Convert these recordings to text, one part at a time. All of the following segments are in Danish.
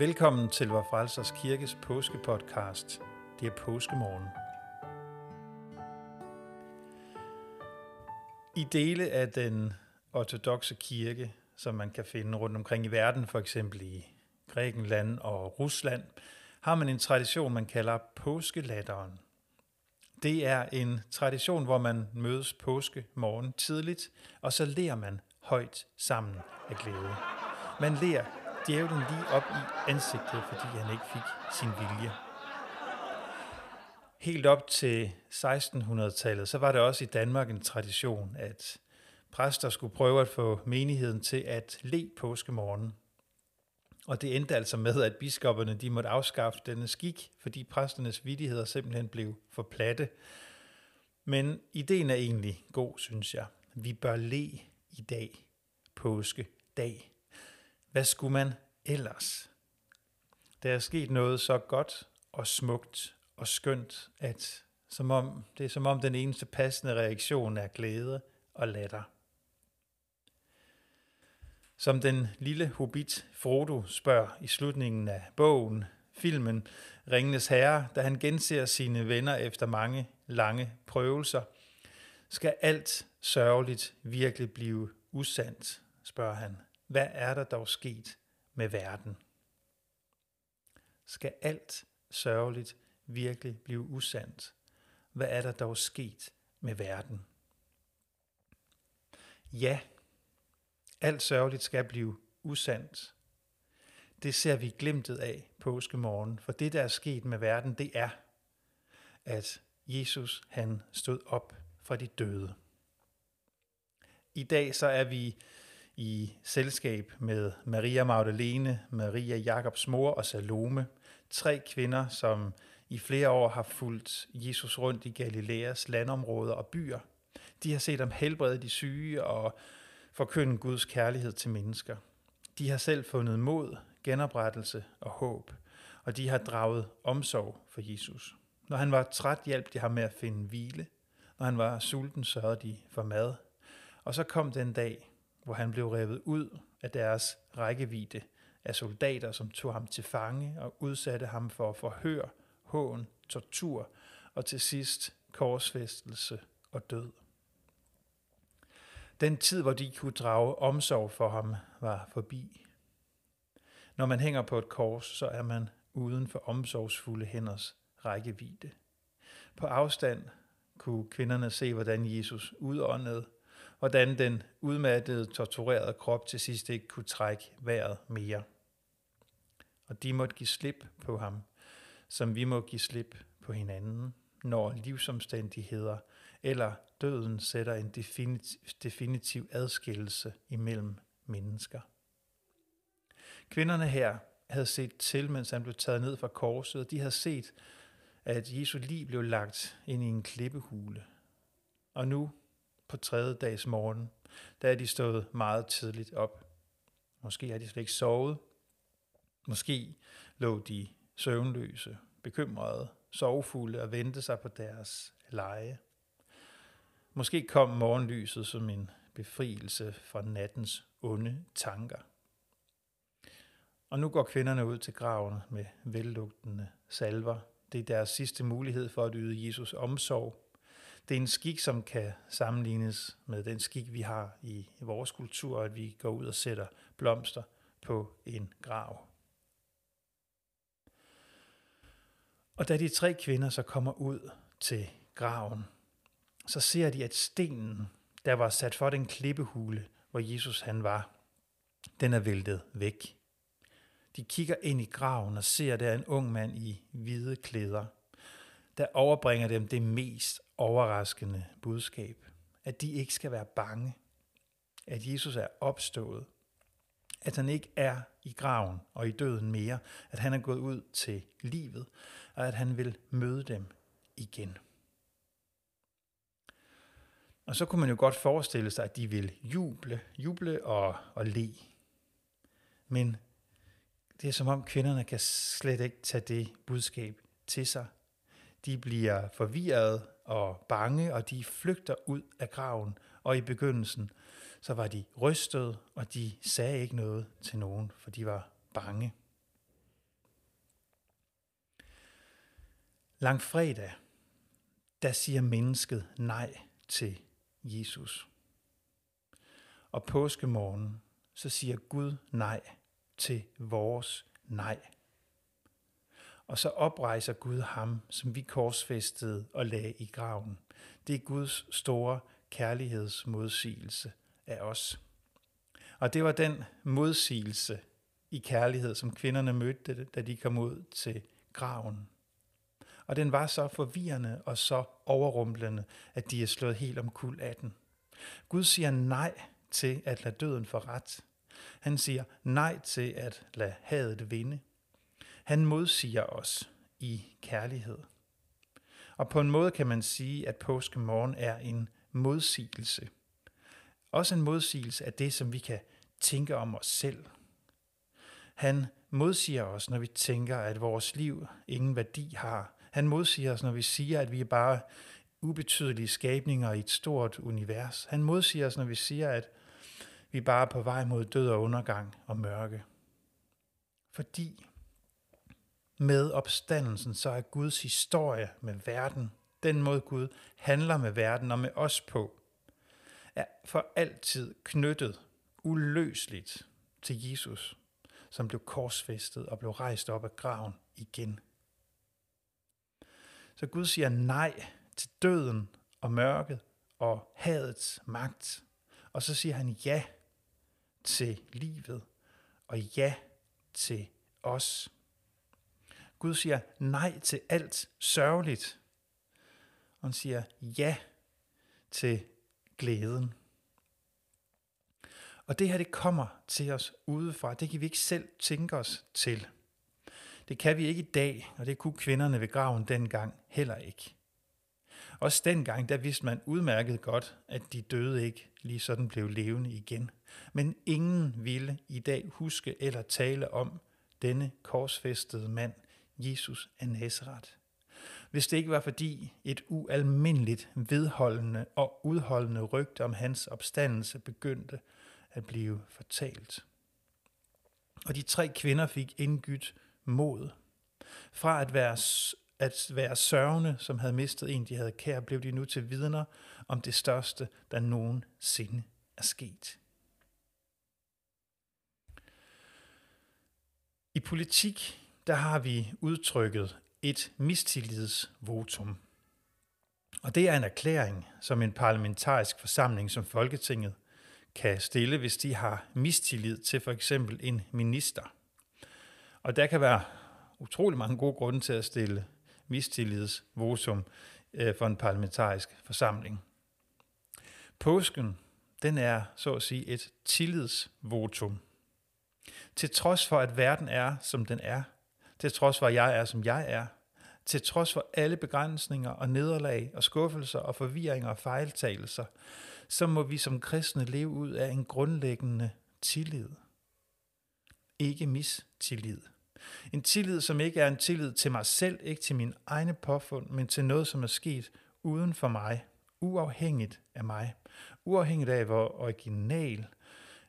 Velkommen til Vor Frelsers Kirkes påskepodcast. Det er påskemorgen. I dele af den ortodoxe kirke, som man kan finde rundt omkring i verden, for eksempel i Grækenland og Rusland, har man en tradition, man kalder påskelatteren. Det er en tradition, hvor man mødes påske morgen tidligt, og så lærer man højt sammen af glæde. Man lærer djævlen lige op i ansigtet, fordi han ikke fik sin vilje. Helt op til 1600-tallet, så var det også i Danmark en tradition, at præster skulle prøve at få menigheden til at le påskemorgen. Og det endte altså med, at biskopperne de måtte afskaffe denne skik, fordi præsternes vidigheder simpelthen blev for platte. Men ideen er egentlig god, synes jeg. Vi bør le i dag, påske dag. Hvad skulle man ellers? Der er sket noget så godt og smukt og skønt, at som om, det er som om den eneste passende reaktion er glæde og latter. Som den lille hobbit Frodo spørger i slutningen af bogen, filmen Ringenes Herre, da han genser sine venner efter mange lange prøvelser. Skal alt sørgeligt virkelig blive usandt, spørger han. Hvad er der dog sket med verden? Skal alt sørgeligt virkelig blive usandt? Hvad er der dog sket med verden? Ja, alt sørgeligt skal blive usandt. Det ser vi glimtet af påskemorgen, for det, der er sket med verden, det er, at Jesus han stod op fra de døde. I dag så er vi i selskab med Maria Magdalene, Maria Jakobs mor og Salome, tre kvinder, som i flere år har fulgt Jesus rundt i Galileas landområder og byer. De har set ham helbrede de syge og forkynde Guds kærlighed til mennesker. De har selv fundet mod, genoprettelse og håb, og de har draget omsorg for Jesus. Når han var træt, hjalp de ham med at finde hvile. Når han var sulten, sørgede de for mad. Og så kom den dag, hvor han blev revet ud af deres rækkevidde af soldater, som tog ham til fange og udsatte ham for forhør, hån, tortur og til sidst korsfæstelse og død. Den tid, hvor de kunne drage omsorg for ham, var forbi. Når man hænger på et kors, så er man uden for omsorgsfulde hænders rækkevidde. På afstand kunne kvinderne se, hvordan Jesus udåndede, hvordan den udmattede, torturerede krop til sidst ikke kunne trække vejret mere. Og de måtte give slip på ham, som vi må give slip på hinanden, når livsomstændigheder eller døden sætter en definitiv adskillelse imellem mennesker. Kvinderne her havde set til, mens han blev taget ned fra korset, og de havde set, at Jesu liv blev lagt ind i en klippehule. Og nu, på tredje dags morgen, der er de stået meget tidligt op. Måske har de slet ikke sovet. Måske lå de søvnløse, bekymrede, sorgfulde og ventede sig på deres leje. Måske kom morgenlyset som en befrielse fra nattens onde tanker. Og nu går kvinderne ud til graven med vellugtende salver. Det er deres sidste mulighed for at yde Jesus omsorg. Det er en skik, som kan sammenlignes med den skik, vi har i vores kultur, at vi går ud og sætter blomster på en grav. Og da de tre kvinder så kommer ud til graven, så ser de, at stenen, der var sat for den klippehule, hvor Jesus han var, den er væltet væk. De kigger ind i graven og ser der en ung mand i hvide klæder, der overbringer dem det mest overraskende budskab, at de ikke skal være bange, at Jesus er opstået, at han ikke er i graven og i døden mere, at han er gået ud til livet, og at han vil møde dem igen. Og så kunne man jo godt forestille sig, at de vil juble, juble og, og le. Men det er som om kvinderne kan slet ikke tage det budskab til sig. De bliver forvirret og bange, og de flygter ud af graven. Og i begyndelsen, så var de rystet, og de sagde ikke noget til nogen, for de var bange. Langfredag, der siger mennesket nej til Jesus. Og påskemorgen, så siger Gud nej til vores nej og så oprejser Gud ham, som vi korsfæstede og lagde i graven. Det er Guds store kærlighedsmodsigelse af os. Og det var den modsigelse i kærlighed, som kvinderne mødte, da de kom ud til graven. Og den var så forvirrende og så overrumplende, at de er slået helt omkuld af den. Gud siger nej til at lade døden få ret. Han siger nej til at lade hadet vinde. Han modsiger os i kærlighed. Og på en måde kan man sige, at påskemorgen er en modsigelse. Også en modsigelse af det, som vi kan tænke om os selv. Han modsiger os, når vi tænker, at vores liv ingen værdi har. Han modsiger os, når vi siger, at vi er bare ubetydelige skabninger i et stort univers. Han modsiger os, når vi siger, at vi bare er på vej mod død og undergang og mørke. Fordi med opstandelsen, så er Guds historie med verden, den måde Gud handler med verden og med os på, er for altid knyttet uløseligt til Jesus, som blev korsfæstet og blev rejst op af graven igen. Så Gud siger nej til døden og mørket og hadets magt. Og så siger han ja til livet og ja til os. Gud siger nej til alt sørgeligt. Og han siger ja til glæden. Og det her, det kommer til os udefra. Det kan vi ikke selv tænke os til. Det kan vi ikke i dag, og det kunne kvinderne ved graven dengang heller ikke. Også dengang, der vidste man udmærket godt, at de døde ikke lige sådan blev levende igen. Men ingen ville i dag huske eller tale om denne korsfæstede mand, Jesus af Nazareth. Hvis det ikke var fordi et ualmindeligt vedholdende og udholdende rygte om hans opstandelse begyndte at blive fortalt. Og de tre kvinder fik indgydt mod. Fra at være, at være sørgende, som havde mistet en, de havde kær, blev de nu til vidner om det største, der nogensinde er sket. I politik, der har vi udtrykket et mistillidsvotum. Og det er en erklæring, som en parlamentarisk forsamling som Folketinget kan stille, hvis de har mistillid til for eksempel en minister. Og der kan være utrolig mange gode grunde til at stille mistillidsvotum øh, for en parlamentarisk forsamling. Påsken, den er så at sige et tillidsvotum. Til trods for, at verden er, som den er, til trods for, at jeg er, som jeg er, til trods for alle begrænsninger og nederlag og skuffelser og forvirringer og fejltagelser, så må vi som kristne leve ud af en grundlæggende tillid. Ikke mistillid. En tillid, som ikke er en tillid til mig selv, ikke til min egne påfund, men til noget, som er sket uden for mig, uafhængigt af mig. Uafhængigt af, hvor original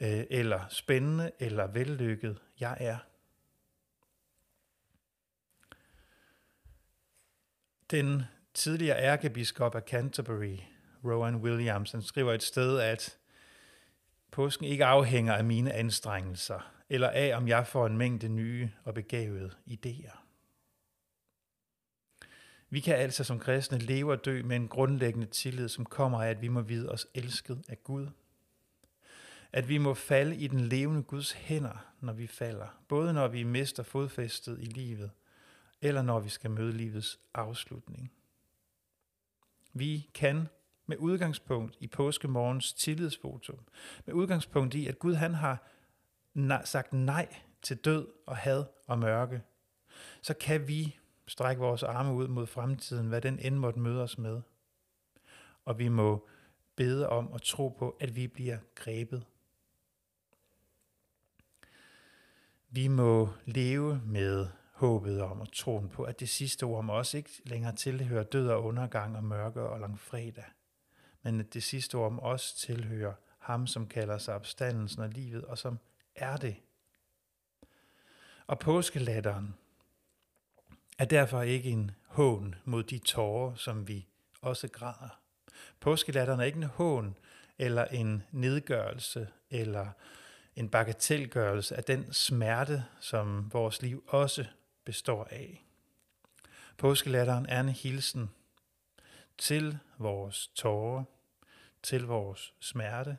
øh, eller spændende eller vellykket jeg er. Den tidligere ærkebiskop af Canterbury, Rowan Williams, han skriver et sted, at påsken ikke afhænger af mine anstrengelser, eller af, om jeg får en mængde nye og begavede idéer. Vi kan altså som kristne leve og dø med en grundlæggende tillid, som kommer af, at vi må vide os elsket af Gud. At vi må falde i den levende Guds hænder, når vi falder. Både når vi mister fodfæstet i livet, eller når vi skal møde livets afslutning. Vi kan med udgangspunkt i påskemorgens tillidsvotum, med udgangspunkt i, at Gud han har sagt nej til død og had og mørke, så kan vi strække vores arme ud mod fremtiden, hvad den end måtte møde os med. Og vi må bede om og tro på, at vi bliver grebet. Vi må leve med håbet om og troen på, at det sidste ord om os ikke længere tilhører død og undergang og mørke og langfredag, men at det sidste ord om os tilhører ham, som kalder sig opstandelsen og livet, og som er det. Og påskelatteren er derfor ikke en hån mod de tårer, som vi også græder. Påskelatteren er ikke en hån eller en nedgørelse eller en bagatelgørelse af den smerte, som vores liv også består af. Påskelatteren er en hilsen til vores tårer, til vores smerte,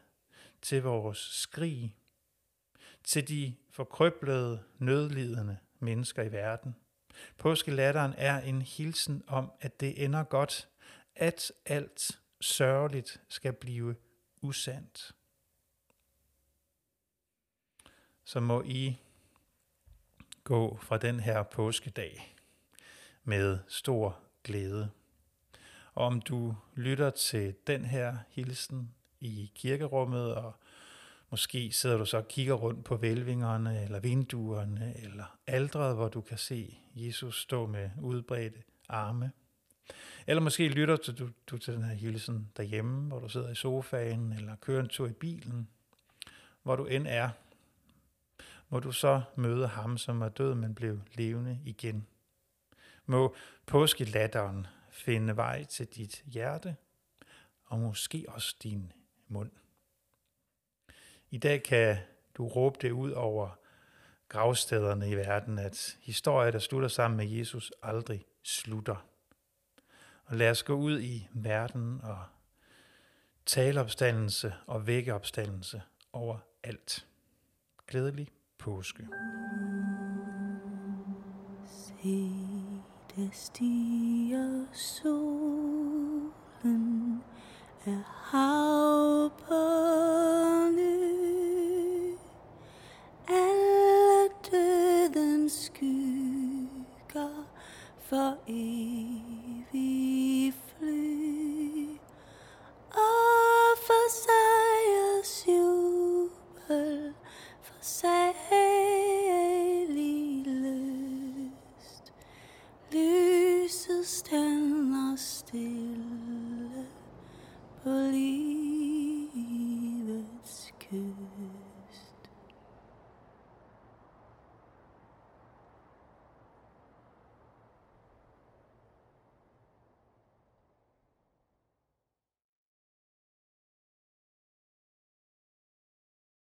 til vores skrig, til de forkrøblede, nødlidende mennesker i verden. Påskelatteren er en hilsen om, at det ender godt, at alt sørgeligt skal blive usandt. Så må I gå fra den her påskedag med stor glæde. Og om du lytter til den her hilsen i kirkerummet, og måske sidder du så og kigger rundt på vælvingerne, eller vinduerne, eller aldret, hvor du kan se Jesus stå med udbredte arme. Eller måske lytter du, du til den her hilsen derhjemme, hvor du sidder i sofaen, eller kører en tur i bilen, hvor du end er. Må du så møde ham, som er død, men blev levende igen. Må påskelatteren finde vej til dit hjerte, og måske også din mund. I dag kan du råbe det ud over gravstederne i verden, at historier, der slutter sammen med Jesus, aldrig slutter. Og lad os gå ud i verden og tale opstandelse og vække opstandelse over alt. Glædelig påske. Se, der stiger solen af hav på ny. Alle dødens skygger for evig voices stand lost still.